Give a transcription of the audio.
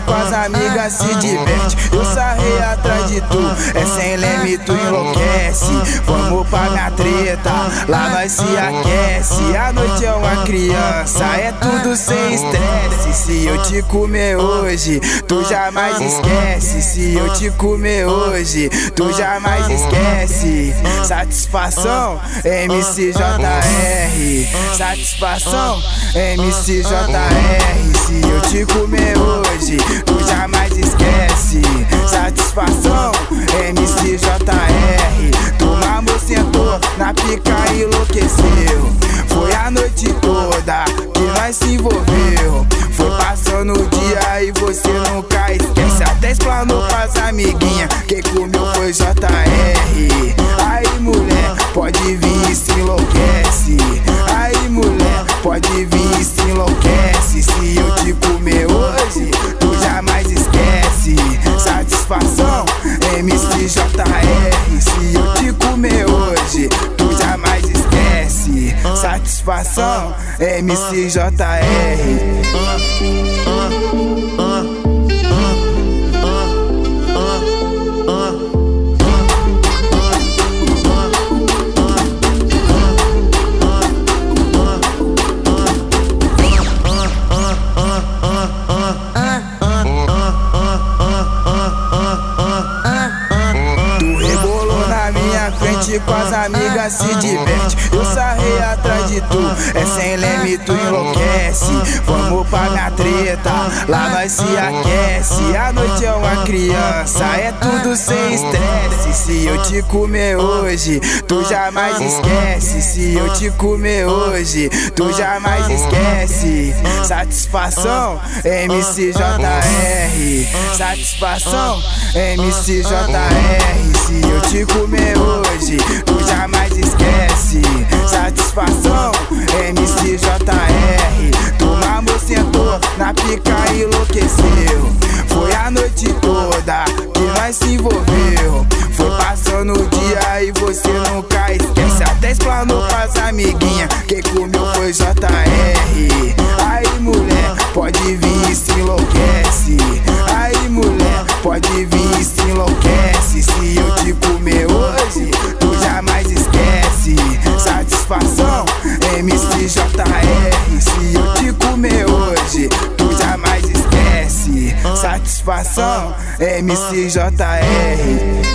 com as amigas se diverte. Eu sarrei atrás de tu, é tu enlouquece. Vamos pra minha treta, lá nós se aquece. A noite é uma criança, é tudo sem estresse. Se eu te comer hoje, tu jamais esquece. Se eu te comer hoje, tu jamais esquece. Satisfação, MCJR. Satisfação, MCJR. Se eu te comer hoje, tu jamais esquece. Satisfação, MCJR. Tomamos, sentou na pica e enlouqueceu. Foi a noite toda que nós se envolveu. Foi passando o dia e você nunca esquece. Até explanou pras amiguinhas. Quem comeu foi JR. Aí mulher, pode vir MCJR. Se eu te comer hoje, tu jamais esquece. Satisfação, MCJR. Com as amigas se diverte. Eu sarrei atrás de tu, é sem leme, tu enlouquece. Vamos pra minha treta, lá nós se aquece. A noite é uma criança, é tudo sem estresse. Se eu te comer hoje, tu jamais esquece. Se eu te comer hoje, tu jamais esquece. Satisfação, MCJR. Satisfação, MCJR. Se eu te comer hoje, tu jamais esquece. Satisfação, MCJR. Tomamos, sentou na pica e enlouqueceu. Foi a noite toda que nós se envolveu. Foi passando o dia e você nunca esquece. Até explanou pras amiguinhas. Quem comeu foi JR. Aí mulher, pode vir e se enlouquece. Aí mulher, pode vir Satisfação, MCJR.